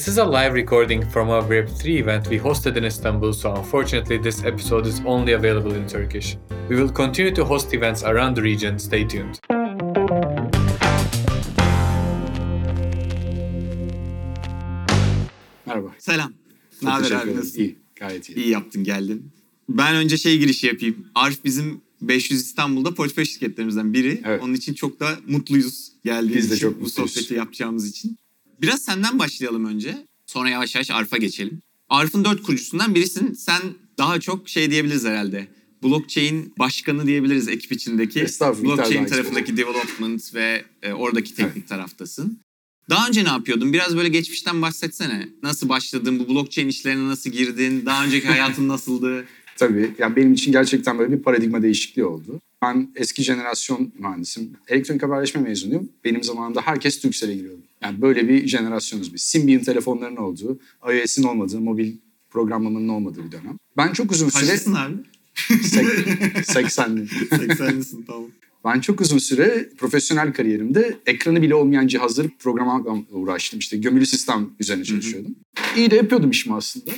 This is a live recording from a Web3 event we hosted in Istanbul, so unfortunately, this episode is only available in Turkish. We will continue to host events around the region. Stay tuned. Merhaba. Selam. Ne haber abi ederim. nasılsın? İyi, gayet iyi. İyi yaptın geldin. Ben önce şey girişi yapayım. Arif bizim 500 İstanbul'da portföy şirketlerimizden biri. Evet. Onun için çok da mutluyuz geldiğiniz Biz de için, çok bu mutluyuz. sohbeti yapacağımız için. Biraz senden başlayalım önce. Sonra yavaş yavaş Arif'a geçelim. Arif'in dört kurucusundan birisin. Sen daha çok şey diyebiliriz herhalde. Blockchain başkanı diyebiliriz ekip içindeki. Blockchain tarafındaki development ve e, oradaki teknik taraftasın. Daha önce ne yapıyordun? Biraz böyle geçmişten bahsetsene. Nasıl başladın? Bu blockchain işlerine nasıl girdin? Daha önceki hayatın nasıldı? Tabii. Yani benim için gerçekten böyle bir paradigma değişikliği oldu. Ben eski jenerasyon mühendisim. Elektronik haberleşme mezunuyum. Benim zamanımda herkes Turkcell'e giriyordu. Yani böyle bir jenerasyonuz biz. Symbian telefonların olduğu, iOS'in olmadığı, mobil programlamanın olmadığı bir dönem. Ben çok uzun süre... Kaçlısın abi? Sek- 80'li. 80'lisin tamam. Ben çok uzun süre profesyonel kariyerimde ekranı bile olmayan cihazları programlamakla uğraştım. İşte gömülü sistem üzerine çalışıyordum. İyi de yapıyordum işimi aslında.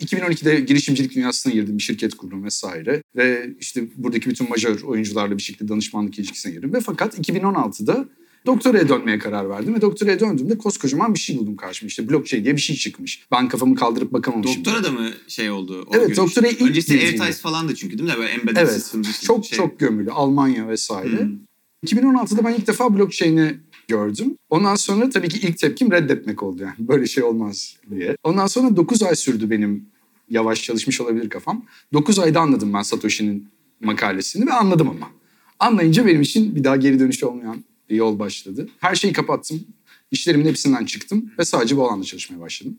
2012'de girişimcilik dünyasına girdim. Bir şirket kurdum vesaire. Ve işte buradaki bütün majör oyuncularla bir şekilde danışmanlık ilişkisine girdim. Ve fakat 2016'da doktoraya dönmeye karar verdim. Ve doktoraya döndüğümde koskocaman bir şey buldum karşıma. İşte blockchain diye bir şey çıkmış. Ben kafamı kaldırıp bakamamışım. Doktora da mı şey oldu? o Evet, görüş? doktoraya ilk Öncesi. AirTies falan da çünkü değil mi? Böyle embedded Evet. systems. Çok şey. çok gömülü. Almanya vesaire. Hmm. 2016'da ben ilk defa blockchain'i gördüm. Ondan sonra tabii ki ilk tepkim reddetmek oldu yani. Böyle şey olmaz diye. Ondan sonra 9 ay sürdü benim yavaş çalışmış olabilir kafam. 9 ayda anladım ben Satoshi'nin makalesini ve anladım ama. Anlayınca benim için bir daha geri dönüş olmayan bir yol başladı. Her şeyi kapattım. İşlerimin hepsinden çıktım ve sadece bu alanda çalışmaya başladım.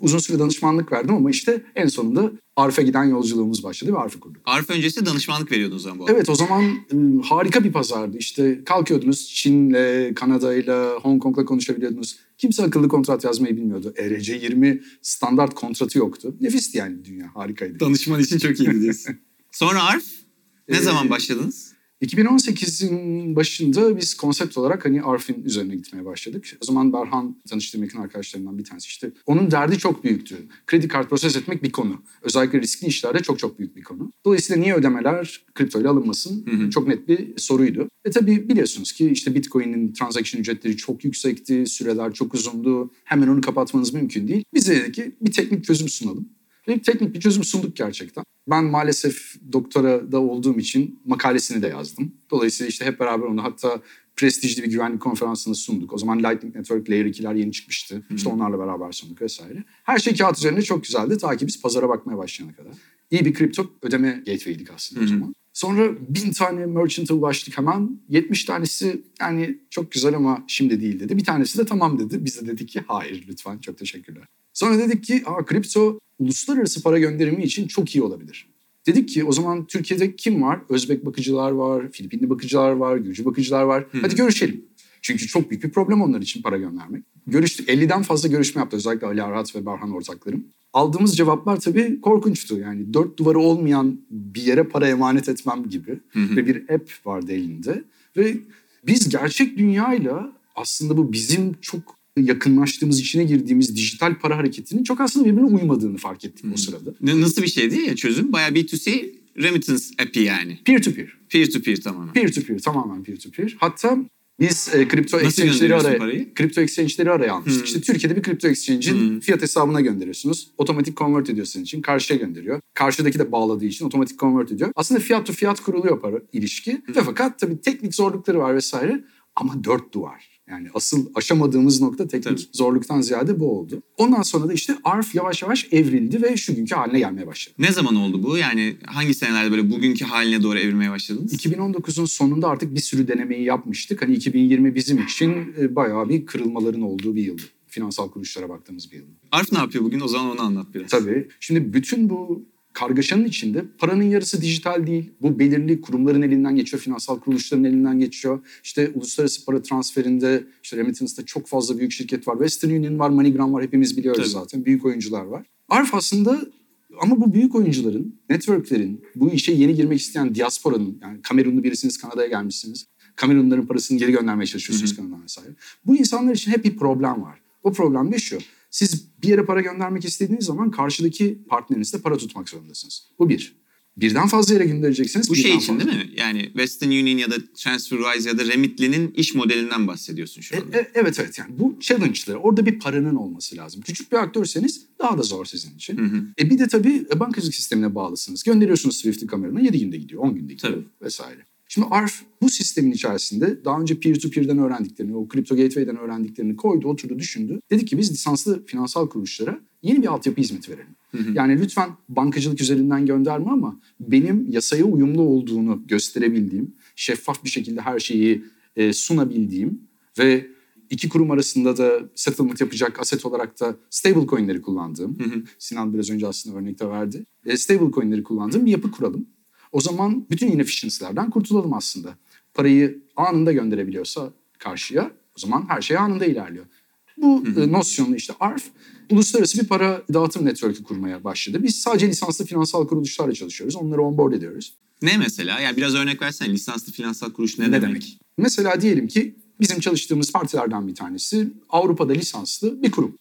Uzun süre danışmanlık verdim ama işte en sonunda Arif'e giden yolculuğumuz başladı ve Arif'i kurduk. Arif öncesi danışmanlık veriyordun o zaman bu arada. Evet o zaman ım, harika bir pazardı. İşte kalkıyordunuz Çin'le, Kanada'yla, Hong Kong'la konuşabiliyordunuz. Kimse akıllı kontrat yazmayı bilmiyordu. ERC20 standart kontratı yoktu. Nefisti yani dünya, harikaydı. Danışman için çok iyiydi diyorsun. Sonra Arif ne Ee, zaman başladınız? 2018'in başında biz konsept olarak hani Arf'in üzerine gitmeye başladık. O zaman Berhan tanıştığım yakın arkadaşlarımdan bir tanesi işte. Onun derdi çok büyüktü. Kredi kart proses etmek bir konu. Özellikle riskli işlerde çok çok büyük bir konu. Dolayısıyla niye ödemeler kriptoyla alınmasın? Hı hı. Çok net bir soruydu. E tabii biliyorsunuz ki işte Bitcoin'in transaction ücretleri çok yüksekti, süreler çok uzundu. Hemen onu kapatmanız mümkün değil. Biz de dedik ki bir teknik çözüm sunalım. Ve teknik bir çözüm sunduk gerçekten. Ben maalesef doktora da olduğum için makalesini de yazdım. Dolayısıyla işte hep beraber onu hatta prestijli bir güvenlik konferansını sunduk. O zaman Lightning Network Layer 2'ler yeni çıkmıştı. İşte onlarla beraber sunduk vesaire. Her şey kağıt üzerinde çok güzeldi ta ki biz pazara bakmaya başlayana kadar. İyi bir kripto ödeme gateway'dik aslında o Hı hı. zaman. Sonra bin tane merchant'a ulaştık hemen. 70 tanesi yani çok güzel ama şimdi değil dedi. Bir tanesi de tamam dedi. Biz de dedik ki hayır lütfen çok teşekkürler. Sonra dedik ki Aa, kripto uluslararası para gönderimi için çok iyi olabilir. Dedik ki o zaman Türkiye'de kim var? Özbek bakıcılar var, Filipinli bakıcılar var, Gürcü bakıcılar var. Hadi görüşelim. Çünkü çok büyük bir problem onlar için para göndermek. Görüştük. 50'den fazla görüşme yaptı özellikle Ali Arhat ve Berhan ortaklarım. Aldığımız cevaplar tabii korkunçtu. Yani dört duvarı olmayan bir yere para emanet etmem gibi. Ve bir app vardı elinde. Ve biz gerçek dünyayla aslında bu bizim çok yakınlaştığımız, içine girdiğimiz dijital para hareketinin çok aslında birbirine uymadığını fark ettik o sırada. Nasıl bir şeydi ya çözüm? Bayağı B2C remittance app'i yani. Peer to peer. Peer to peer tamamen. Peer to peer tamamen peer to peer. Hatta biz e, kripto Nasıl exchange'leri araya, parayı? kripto exchange'leri araya almıştık. Hmm. İşte Türkiye'de bir kripto exchange'in Hmm. fiyat hesabına gönderiyorsunuz. Otomatik convert ediyor senin için. Karşıya gönderiyor. Karşıdaki de bağladığı için otomatik convert ediyor. Aslında fiyat to fiyat kuruluyor para ilişki. Ve fakat tabii teknik zorlukları var vesaire. Ama dört duvar. Yani asıl aşamadığımız nokta teknik Tabii. zorluktan ziyade bu oldu. Ondan sonra da işte ARF yavaş yavaş evrildi ve şu günkü haline gelmeye başladı. Ne zaman oldu bu? Yani hangi senelerde böyle bugünkü haline doğru evrilmeye başladınız? 2019'un sonunda artık bir sürü denemeyi yapmıştık. Hani 2020 bizim için e, bayağı bir kırılmaların olduğu bir yıldı. Finansal kuruluşlara baktığımız bir yıldı. Arif ne yapıyor bugün? O zaman onu anlat biraz. Tabii. Şimdi bütün bu kargaşanın içinde paranın yarısı dijital değil. Bu belirli kurumların elinden geçiyor, finansal kuruluşların elinden geçiyor. İşte uluslararası para transferinde, işte remittance'da çok fazla büyük şirket var. Western Union var, MoneyGram var hepimiz biliyoruz Tabii. zaten. Büyük oyuncular var. Arf aslında ama bu büyük oyuncuların, networklerin, bu işe yeni girmek isteyen diasporanın, yani Kamerunlu birisiniz Kanada'ya gelmişsiniz. Kamerunluların parasını geri göndermeye çalışıyorsunuz Kanada'dan vesaire. Bu insanlar için hep bir problem var. O problem de şu. Siz bir yere para göndermek istediğiniz zaman karşıdaki partnerinizde para tutmak zorundasınız. Bu bir. Birden fazla yere göndereceksiniz. Bu şey için fazla. değil mi? Yani Western Union ya da TransferWise ya da Remitly'nin iş modelinden bahsediyorsun şu E, anda. e, evet evet yani bu challenge'ları orada bir paranın olması lazım. Küçük bir aktörseniz daha da zor sizin için. Hı hı. E bir de tabii e, bankacılık sistemine bağlısınız. Gönderiyorsunuz Swift'i kamerana 7 günde gidiyor, 10 günde gidiyor Tabii. vesaire. Şimdi ARF bu sistemin içerisinde daha önce peer-to-peer'den öğrendiklerini, o Crypto Gateway'den öğrendiklerini koydu, oturdu, düşündü. Dedik ki biz lisanslı finansal kuruluşlara yeni bir altyapı hizmeti verelim. Yani lütfen bankacılık üzerinden gönderme ama benim yasaya uyumlu olduğunu gösterebildiğim, şeffaf bir şekilde her şeyi e, sunabildiğim ve iki kurum arasında da settlement yapacak aset olarak da stable coin'leri kullandığım, Sinan biraz önce aslında örnekte verdi. E, stable coin'leri kullandığım bir yapı kuralım. O zaman bütün inefficiency'lerden kurtulalım aslında. Parayı anında gönderebiliyorsa karşıya o zaman her şey anında ilerliyor. Bu e, nosyonla işte ARF uluslararası bir para dağıtım network'ü kurmaya başladı. Biz sadece lisanslı finansal kuruluşlarla çalışıyoruz. Onları onboard ediyoruz. Ne mesela? Yani biraz örnek versene. Lisanslı finansal kuruş ne, demek? Mesela diyelim ki bizim çalıştığımız partilerden bir tanesi Avrupa'da lisanslı bir kurum.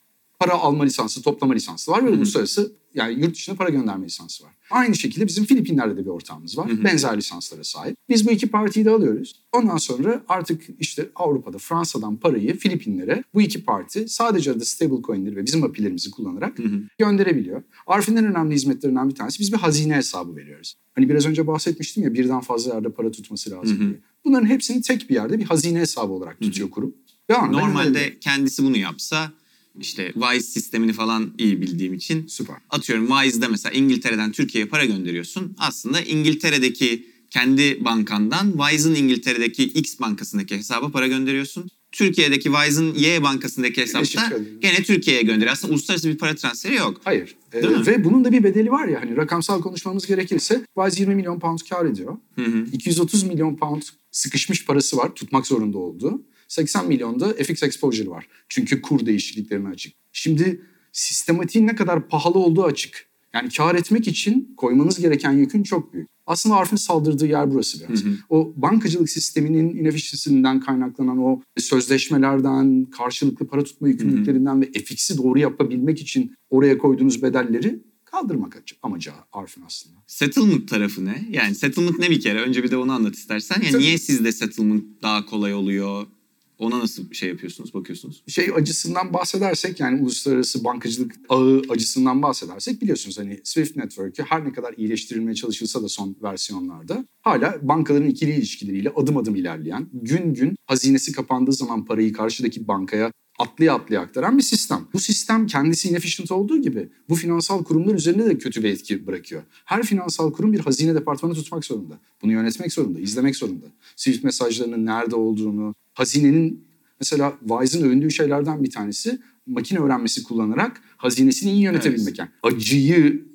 Para alma lisansı, toplama lisansı var ve uluslararası yani yurt dışına para gönderme lisansı var. Aynı şekilde bizim Filipinler'de de bir ortağımız var. Benzer lisanslara sahip. Biz bu iki partiyi de alıyoruz. Ondan sonra artık işte Avrupa'da Fransa'dan parayı Filipinlere bu iki parti sadece adı stable coin'leri ve bizim API'lerimizi kullanarak gönderebiliyor. Arif'in en önemli hizmetlerinden bir tanesi biz bir hazine hesabı veriyoruz. Hani biraz önce bahsetmiştim ya birden fazla yerde para tutması lazım diye. Bunların hepsini tek bir yerde bir hazine hesabı olarak tutuyor kurum. Anında gönderiyor. Normalde kendisi bunu yapsa işte Wise sistemini falan iyi bildiğim için Süper. atıyorum Wise'da mesela İngiltere'den Türkiye'ye para gönderiyorsun. Aslında İngiltere'deki kendi bankandan Wise'ın İngiltere'deki X bankasındaki hesaba para gönderiyorsun. Türkiye'deki Wise'ın Y bankasındaki hesapta gene Türkiye'ye gönderiyor. Aslında uluslararası bir para transferi yok. Hayır. Ee, mi? ve bunun da bir bedeli var ya hani rakamsal konuşmamız gerekirse Wise 20 milyon pound kar ediyor. Hı hı. 230 milyon pound sıkışmış parası var tutmak zorunda olduğu. 80 milyon da FX exposure var. Çünkü kur değişikliklerine açık. Şimdi sistematiğin ne kadar pahalı olduğu açık. Yani kar etmek için koymanız gereken yükün çok büyük. Aslında Arif'in saldırdığı yer burası biraz. O bankacılık sisteminin inefficiency'sinden kaynaklanan o sözleşmelerden, karşılıklı para tutma yükümlülüklerinden ve FX'i doğru yapabilmek için oraya koyduğunuz bedelleri kaldırmak amacı Arif'in aslında. Settlement tarafı ne? Yani settlement ne bir kere? Önce bir de onu anlat istersen. Yani niye sizde settlement daha kolay oluyor? Ona nasıl şey yapıyorsunuz, bakıyorsunuz? şey acısından bahsedersek yani uluslararası bankacılık ağı acısından bahsedersek biliyorsunuz hani Swift Network'ü her ne kadar iyileştirilmeye çalışılsa da son versiyonlarda hala bankaların ikili ilişkileriyle adım adım ilerleyen, gün gün hazinesi kapandığı zaman parayı karşıdaki bankaya atlaya atlaya aktaran bir sistem. Bu sistem kendisi inefficient olduğu gibi bu finansal kurumlar üzerinde de kötü bir etki bırakıyor. Her finansal kurum bir hazine departmanı tutmak zorunda. Bunu yönetmek zorunda, izlemek zorunda. Swift mesajlarının nerede olduğunu, hazinenin mesela Wise'ın övündüğü şeylerden bir tanesi makine öğrenmesi kullanarak hazinesini iyi yönetebilmek. Yani acıyı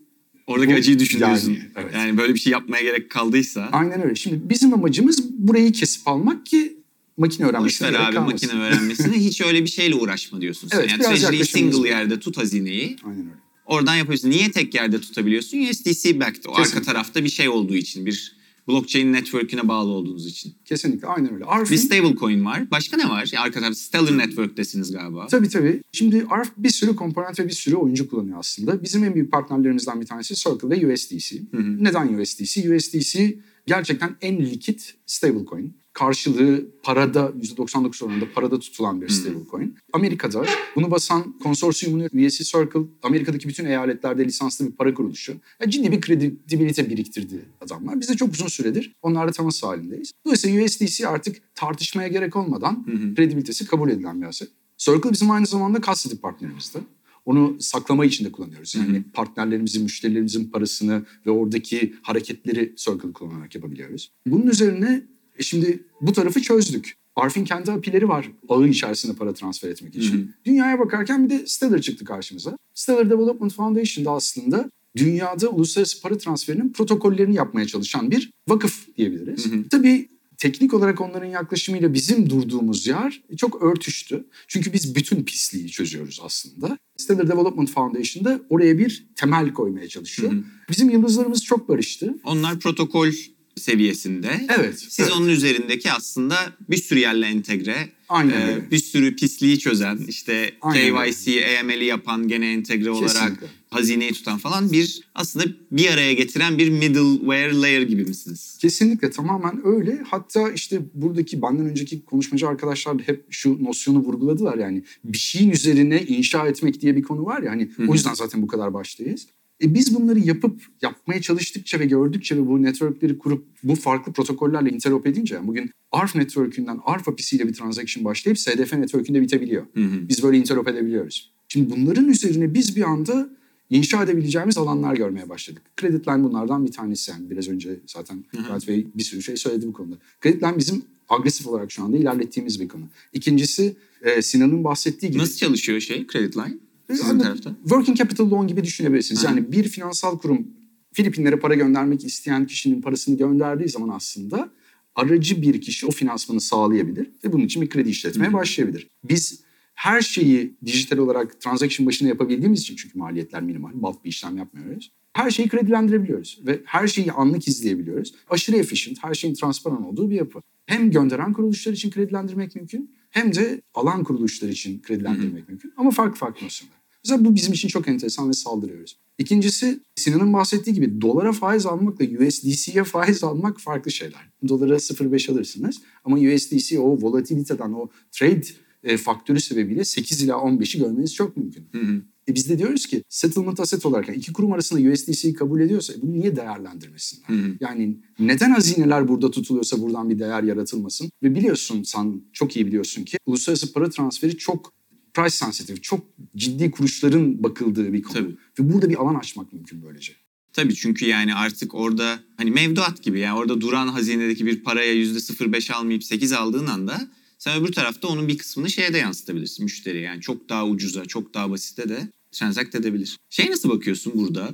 Oradaki Bu- acıyı düşünüyorsun. yani, evet. Yani böyle bir şey yapmaya gerek kaldıysa. aynen öyle. Şimdi bizim amacımız burayı kesip almak ki makine öğrenmesine Boşver gerek abi kalmasın. makine öğrenmesini hiç öyle bir şeyle uğraşma diyorsun sen. Evet, yani yaklaşımımız single bu. yerde tut hazineyi. Aynen öyle. Oradan yapıyorsun. Niye tek yerde tutabiliyorsun? USDC backed. O arka Kesinlikle. tarafta bir şey olduğu için. Bir blockchain network'üne bağlı olduğunuz için. Kesinlikle aynen öyle. Bir Arfin, stablecoin var. Başka ne var? Arka tarafta Stellar Network'tesiniz galiba. Tabii tabii. Şimdi Arf bir sürü komponent ve bir sürü oyuncu kullanıyor aslında. Bizim en büyük partnerlerimizden bir tanesi Circle ve USDC. Neden USDC? USDC gerçekten en likit stablecoin. Karşılığı parada %99 oranında parada tutulan bir stablecoin. Amerika'da bunu basan konsorsiyumun üyesi Circle, Amerika'daki bütün eyaletlerde lisanslı bir para kuruluşu. Yani ciddi bir kredibilite biriktirdi adamlar. Biz de çok uzun süredir onlarla temas halindeyiz. Dolayısıyla USDC artık tartışmaya gerek olmadan kredibilitesi kabul edilen bir aset. Circle bizim aynı zamanda custody partnerimizdi. Onu saklama için de kullanıyoruz. Yani partnerlerimizin, müşterilerimizin parasını ve oradaki hareketleri Circle kullanarak yapabiliyoruz. Bunun üzerine e şimdi bu tarafı çözdük. Arf'in kendi API'leri var ağı içerisinde para transfer etmek için. Dünyaya bakarken bir de Stellar çıktı karşımıza. Stellar Development Foundation da aslında dünyada uluslararası para transferinin protokollerini yapmaya çalışan bir vakıf diyebiliriz. Tabii teknik olarak onların yaklaşımıyla bizim durduğumuz yer çok örtüştü. Çünkü biz bütün pisliği çözüyoruz aslında. Stellar Development Foundation da oraya bir temel koymaya çalışıyor. Bizim yıldızlarımız çok barıştı. Onlar protokol seviyesinde. Evet. Siz evet. onun üzerindeki aslında bir sürü yerle entegre, Aynen e, bir sürü pisliği çözen, işte Aynen KYC, AML'i yapan gene entegre olarak Kesinlikle. hazineyi tutan falan bir aslında bir araya getiren bir middleware layer gibi misiniz? Kesinlikle tamamen öyle. Hatta işte buradaki benden önceki konuşmacı arkadaşlar da hep şu nosyonu vurguladılar yani bir şeyin üzerine inşa etmek diye bir konu var ya hani Hı hı. o yüzden zaten bu kadar baştayız. E biz bunları yapıp yapmaya çalıştıkça ve gördükçe ve bu networkleri kurup bu farklı protokollerle interop edince yani bugün ARF network'ünden ARF API'siyle bir transaction başlayıp SDF network'ünde bitebiliyor. Hı hı. Biz böyle interop edebiliyoruz. Şimdi bunların üzerine biz bir anda inşa edebileceğimiz alanlar görmeye başladık. Creditline bunlardan bir tanesi. Yani biraz önce zaten. Murat Bey bir sürü şey söyledi bu konuda. Creditline bizim agresif olarak şu anda ilerlettiğimiz bir konu. İkincisi e, Sinan'ın bahsettiği gibi. Nasıl çalışıyor şey credit line? Sizin tarafta. Working capital loan gibi düşünebilirsiniz. Hı. Yani bir finansal kurum Filipinlere para göndermek isteyen kişinin parasını gönderdiği zaman aslında aracı bir kişi o finansmanı sağlayabilir ve bunun için bir kredi işletmeye Hı. başlayabilir. Biz her şeyi dijital olarak transaction başına yapabildiğimiz için çünkü maliyetler minimal, bulk bir işlem yapmıyoruz. Her şeyi kredilendirebiliyoruz ve her şeyi anlık izleyebiliyoruz. Aşırı efficient, her şeyin transparan olduğu bir yapı. Hem gönderen kuruluşlar için kredilendirmek mümkün hem de alan kuruluşlar için kredilendirmek mümkün. Ama farklı farklı nosyonlar. Mesela bu bizim için çok enteresan ve saldırıyoruz. İkincisi Sinan'ın bahsettiği gibi dolara faiz almakla USDC'ye faiz almak farklı şeyler. Dolara 0.5 alırsınız ama USDC o volatiliteden o trade e, faktörü sebebiyle 8 ila 15'i görmeniz çok mümkün. Hı hı. E biz de diyoruz ki settlement asset olarak yani iki kurum arasında USDC'yi kabul ediyorsa bunu niye değerlendirmesinler? Hı hı. Yani neden hazineler burada tutuluyorsa buradan bir değer yaratılmasın? Ve biliyorsun sen çok iyi biliyorsun ki uluslararası para transferi çok price sensitive, çok ciddi kuruşların bakıldığı bir konu. Tabii. Ve burada bir alan açmak mümkün böylece. Tabii çünkü yani artık orada hani mevduat gibi yani orada duran hazinedeki bir paraya yüzde 0.5 almayıp 8 aldığın anda sen öbür tarafta onun bir kısmını şeye de yansıtabilirsin müşteriye. Yani çok daha ucuza, çok daha basite de transact edebilir. Şey nasıl bakıyorsun burada?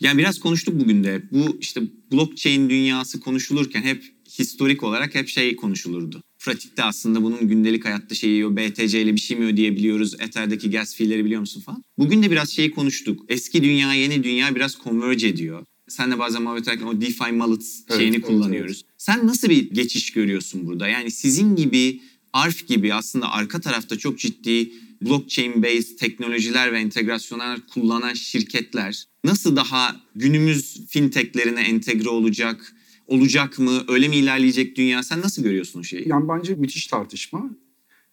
Yani biraz konuştuk bugün de. Bu işte blockchain dünyası konuşulurken hep historik olarak hep şey konuşulurdu. Pratikte aslında bunun gündelik hayatta şeyi o BTC ile bir şey mi ödeyebiliyoruz? Ether'deki gas fee'leri biliyor musun falan. Bugün de biraz şeyi konuştuk. Eski dünya yeni dünya biraz converge ediyor. Sen de bazen muhabbet ederken o DeFi Mullets Evet, şeyini evet, kullanıyoruz. Sen nasıl bir geçiş görüyorsun burada? Yani sizin gibi ARF gibi aslında arka tarafta çok ciddi blockchain based teknolojiler ve entegrasyonlar kullanan şirketler nasıl daha günümüz fintechlerine entegre olacak? Olacak mı? Öyle mi ilerleyecek dünya? Sen nasıl görüyorsun o şeyi? Yani bence müthiş tartışma.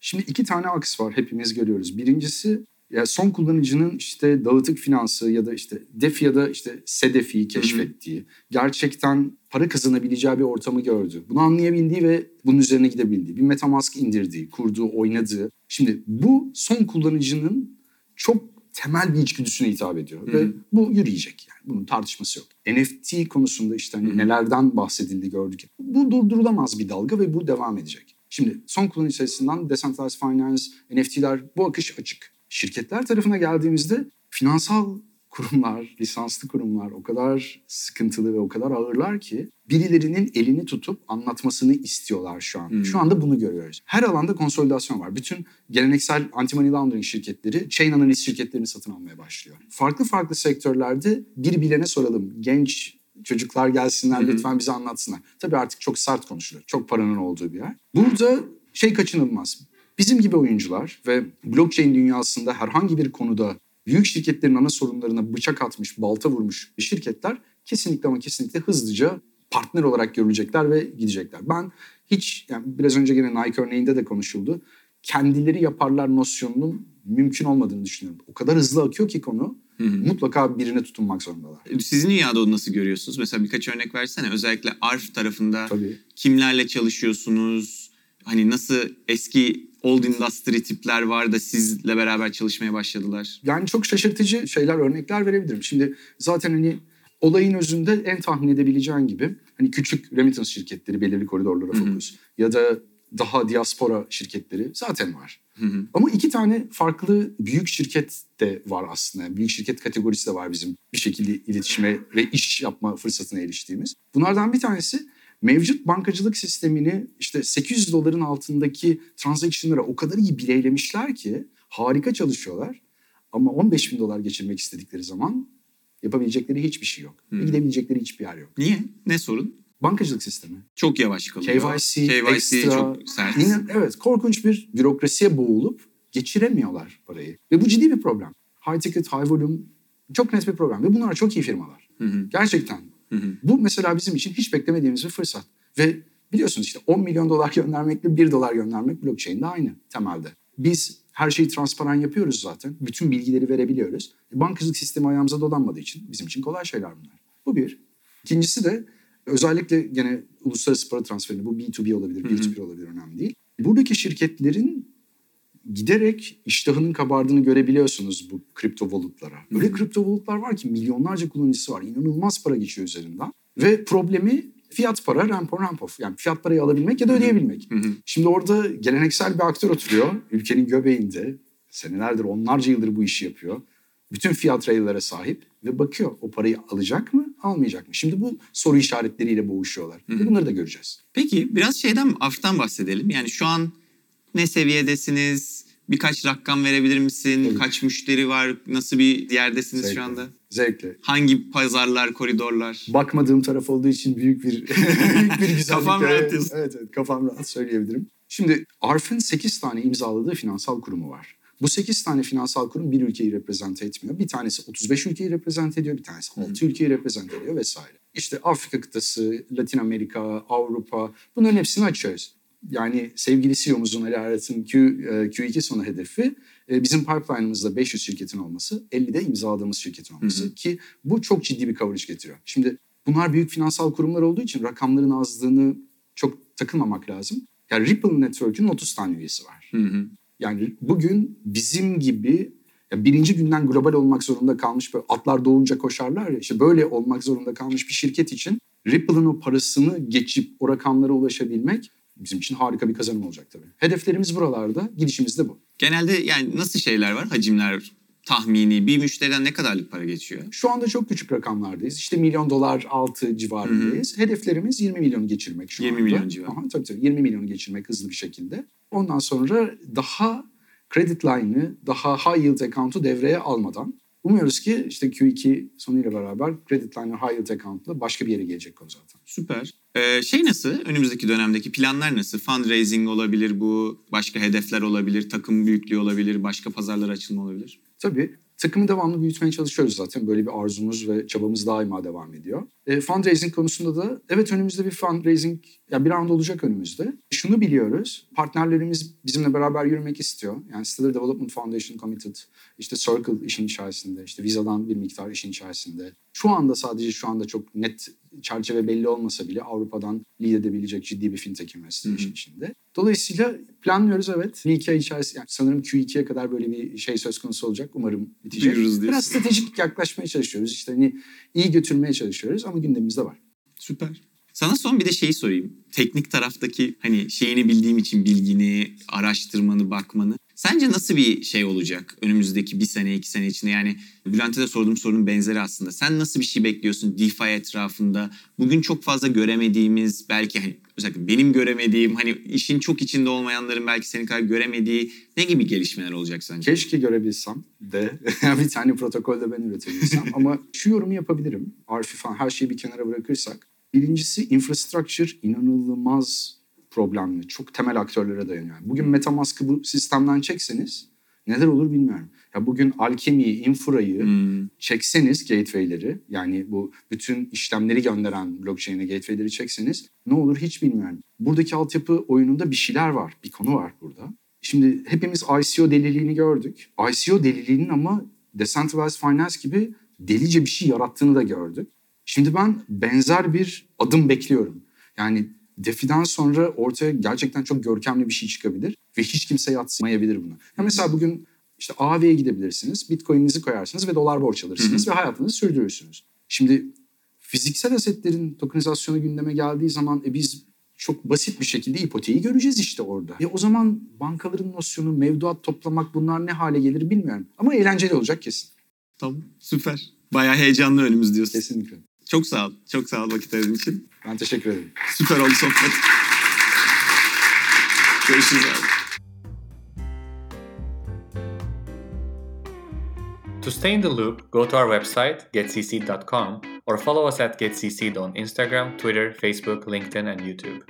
Şimdi iki tane aks var hepimiz görüyoruz. Birincisi ya son kullanıcının işte dağıtık finansı ya da işte DeFi ya da işte SEDEF'i keşfettiği, gerçekten para kazanabileceği bir ortamı gördü. Bunu anlayabildiği ve bunun üzerine gidebildiği, bir MetaMask indirdiği, kurduğu, oynadığı. Şimdi bu son kullanıcının çok temel bir içgüdüsüne hitap ediyor Hı ve bu yürüyecek yani bunun tartışması yok. NFT konusunda işte hani Hı hı. nelerden bahsedildi gördük. Bu durdurulamaz bir dalga ve bu devam edecek. Şimdi son kullanıcı sayısından Decentralized Finance, NFT'ler bu akış açık. Şirketler tarafına geldiğimizde finansal kurumlar, lisanslı kurumlar o kadar sıkıntılı ve o kadar ağırlar ki birilerinin elini tutup anlatmasını istiyorlar şu an. Hmm. Şu anda bunu görüyoruz. Her alanda konsolidasyon var. Bütün geleneksel anti-money laundering şirketleri chain analiz şirketlerini satın almaya başlıyor. Farklı farklı sektörlerde bir bilene soralım. Genç çocuklar gelsinler hı. lütfen bize anlatsınlar. Tabii artık çok sert konuşuluyor. Çok paranın olduğu bir yer. Burada şey kaçınılmaz. Bizim gibi oyuncular ve blockchain dünyasında herhangi bir konuda büyük şirketlerin ana sorunlarına bıçak atmış, balta vurmuş şirketler kesinlikle ama kesinlikle hızlıca partner olarak görülecekler ve gidecekler. Ben hiç yani biraz önce gene Nike örneğinde de konuşuldu. Kendileri yaparlar nosyonunun mümkün olmadığını düşünüyorum. O kadar hızlı akıyor ki konu Hı hı. mutlaka birine tutunmak zorundalar. Sizin dünyada onu nasıl görüyorsunuz? Mesela birkaç örnek versene. Özellikle ARF tarafında Tabii. kimlerle çalışıyorsunuz? Hani nasıl eski old industry tipler var da sizle beraber çalışmaya başladılar? Yani çok şaşırtıcı şeyler, örnekler verebilirim. Şimdi zaten hani olayın özünde en tahmin edebileceğin gibi hani küçük remittance şirketleri belirli koridorlara fokus ya da daha diaspora şirketleri zaten var. Hı hı. Ama iki tane farklı büyük şirket de var aslında. Büyük şirket kategorisi de var bizim bir şekilde iletişime ve iş yapma fırsatına eriştiğimiz. Bunlardan bir tanesi mevcut bankacılık sistemini işte 800 doların altındaki transaction'lara o kadar iyi bileylemişler ki harika çalışıyorlar. Ama 15 bin dolar geçirmek istedikleri zaman yapabilecekleri hiçbir şey yok. Hmm. Gidebilecekleri hiçbir yer yok. Niye? Ne sorun? Bankacılık sistemi. Çok yavaş kalıyor. KYC, KYC ekstra. çok sert. Yine, evet korkunç bir bürokrasiye boğulup geçiremiyorlar parayı. Ve bu ciddi bir problem. High ticket, high volume çok net bir problem. Ve bunlar çok iyi firmalar. Hı hı, Gerçekten. Hı hı. Bu mesela bizim için hiç beklemediğimiz bir fırsat. Ve biliyorsunuz işte 10 milyon dolar göndermekle 1 dolar göndermek blockchain'de aynı temelde. Biz her şeyi transparan yapıyoruz zaten. Bütün bilgileri verebiliyoruz. Bankacılık sistemi ayağımıza dolanmadığı için bizim için kolay şeyler bunlar. Bu bir. İkincisi de özellikle gene uluslararası para transferinde bu B2B olabilir, Hı hı. B2B olabilir önemli değil. Buradaki şirketlerin giderek iştahının kabardığını görebiliyorsunuz bu kripto valutlara. Öyle Hı hı. kripto valutlar var ki milyonlarca kullanıcısı var. İnanılmaz para geçiyor üzerinden. Ve problemi fiyat para, ramp on ramp off. Yani fiyat parayı alabilmek ya da ödeyebilmek. Hı hı. Şimdi orada geleneksel bir aktör oturuyor. Ülkenin göbeğinde. Senelerdir, onlarca yıldır bu işi yapıyor. Bütün fiyat rail'lere sahip ve bakıyor o parayı alacak mı, almayacak mı? Şimdi bu soru işaretleriyle boğuşuyorlar. Hı hı. Bunları da göreceğiz. Peki biraz şeyden aftan bahsedelim. Yani şu an ne seviyedesiniz? Birkaç rakam verebilir misin? Tabii. Kaç müşteri var? Nasıl bir yerdesiniz Zevkle. şu anda? Zevkle. Hangi pazarlar, koridorlar? bakmadığım taraf olduğu için büyük bir büyük bir güzellik. Kafam rahat Evet, diyorsun. Evet, evet kafam rahat söyleyebilirim. Şimdi ARF'ın 8 tane imzaladığı finansal kurumu var. Bu 8 tane finansal kurum bir ülkeyi reprezente etmiyor. Bir tanesi 35 ülkeyi reprezente ediyor, bir tanesi 6 ülkeyi reprezente ediyor vesaire. İşte Afrika kıtası, Latin Amerika, Avrupa bunların hepsini açıyoruz. Yani sevgili CEO'muzun Ali Arat'ın Q, e, Q2 sonu hedefi e, bizim pipeline'ımızda 500 şirketin olması, 50'de imzaladığımız şirketin olması Hı hı. ki bu çok ciddi bir coverage getiriyor. Şimdi bunlar büyük finansal kurumlar olduğu için rakamların azlığını çok takılmamak lazım. Yani Ripple Network'ün 30 tane üyesi var. Hı hı. Yani bugün bizim gibi ya birinci günden global olmak zorunda kalmış böyle atlar doğunca koşarlar ya işte böyle olmak zorunda kalmış bir şirket için Ripple'ın o parasını geçip o rakamlara ulaşabilmek bizim için harika bir kazanım olacak tabii. Hedeflerimiz buralarda, gidişimiz de bu. Genelde yani nasıl şeyler var? Hacimler tahmini bir müşteriden ne kadarlık para geçiyor? Şu anda çok küçük rakamlardayız. İşte milyon dolar altı civarındayız. Hedeflerimiz 20 milyonu geçirmek şu 20 anda. milyon civarı. Aha, tabii tabii 20 milyonu geçirmek hızlı bir şekilde. Ondan sonra daha credit line'ı, daha high yield account'u devreye almadan umuyoruz ki işte Q2 sonuyla beraber credit line'ı high yield account'la başka bir yere gelecek o zaten. Süper. Ee, şey nasıl? Önümüzdeki dönemdeki planlar nasıl? Fundraising olabilir bu, başka hedefler olabilir, takım büyüklüğü olabilir, başka pazarlara açılma olabilir. Tabii takımı devamlı büyütmeye çalışıyoruz zaten. Böyle bir arzumuz ve çabamız daima devam ediyor. E, fundraising konusunda da evet önümüzde bir fundraising, ya bir round olacak önümüzde. Şunu biliyoruz, partnerlerimiz bizimle beraber yürümek istiyor. Yani Stellar Development Foundation Committed, işte Circle işin içerisinde, işte Visa'dan bir miktar işin içerisinde. Şu anda sadece şu anda çok net çerçeve belli olmasa bile Avrupa'dan lead edebilecek ciddi bir fintech investor işin içinde. Dolayısıyla planlıyoruz evet. Bir iki ay içerisinde, yani sanırım Q2'ye kadar böyle bir şey söz konusu olacak. Umarım bitecek. Biraz stratejik yaklaşmaya çalışıyoruz. İşte hani iyi götürmeye çalışıyoruz ama gündemimizde var. Süper. Sana son bir de şeyi sorayım. Teknik taraftaki hani şeyini bildiğim için bilgini, araştırmanı, bakmanı. Sence nasıl bir şey olacak önümüzdeki bir sene, iki sene içinde? Yani Bülent'e de sorduğum sorunun benzeri aslında. Sen nasıl bir şey bekliyorsun DeFi etrafında? Bugün çok fazla göremediğimiz, belki hani özellikle benim göremediğim, hani işin çok içinde olmayanların belki senin kadar göremediği ne gibi gelişmeler olacak sence? Keşke görebilsem de bir tane protokolde ben üretebilsem ama şu yorumu yapabilirim. Arfi falan her şeyi bir kenara bırakırsak. Birincisi infrastructure inanılmaz problemli. Çok temel aktörlere dayanıyor. Bugün Metamask'ı bu sistemden çekseniz neler olur bilmiyorum. Ya bugün Alchemy'yi, Infra'yı Hmm, çekseniz gateway'leri yani bu bütün işlemleri gönderen blockchain'e gateway'leri çekseniz ne olur hiç bilmiyorum. Buradaki altyapı oyununda bir şeyler var. Bir konu var burada. Şimdi hepimiz ICO deliliğini gördük. ICO deliliğinin ama decentralized finance gibi delice bir şey yarattığını da gördük. Şimdi ben benzer bir adım bekliyorum. Yani DeFi'den sonra ortaya gerçekten çok görkemli bir şey çıkabilir ve hiç kimse yatsımayabilir buna. Ya mesela bugün işte AV'ye gidebilirsiniz, Bitcoin'inizi koyarsınız ve dolar borç alırsınız ve hayatınızı sürdürürsünüz. Şimdi fiziksel asetlerin tokenizasyonu gündeme geldiği zaman e, biz çok basit bir şekilde ipoteği göreceğiz işte orada. E o zaman bankaların nosyonu, mevduat toplamak bunlar ne hale gelir bilmiyorum. Ama eğlenceli olacak kesin. tamam, süper. Bayağı heyecanlı önümüz diyorsun. Kesinlikle. Çok sağ ol. Çok sağ ol vakit ayırdığın için. Ben teşekkür ederim. Süper oldu sohbet. Görüşürüz abi. To stay in the loop, go to our website, getcc'd.com, or follow us at getcc'd on Instagram, Twitter, Facebook, LinkedIn, and YouTube.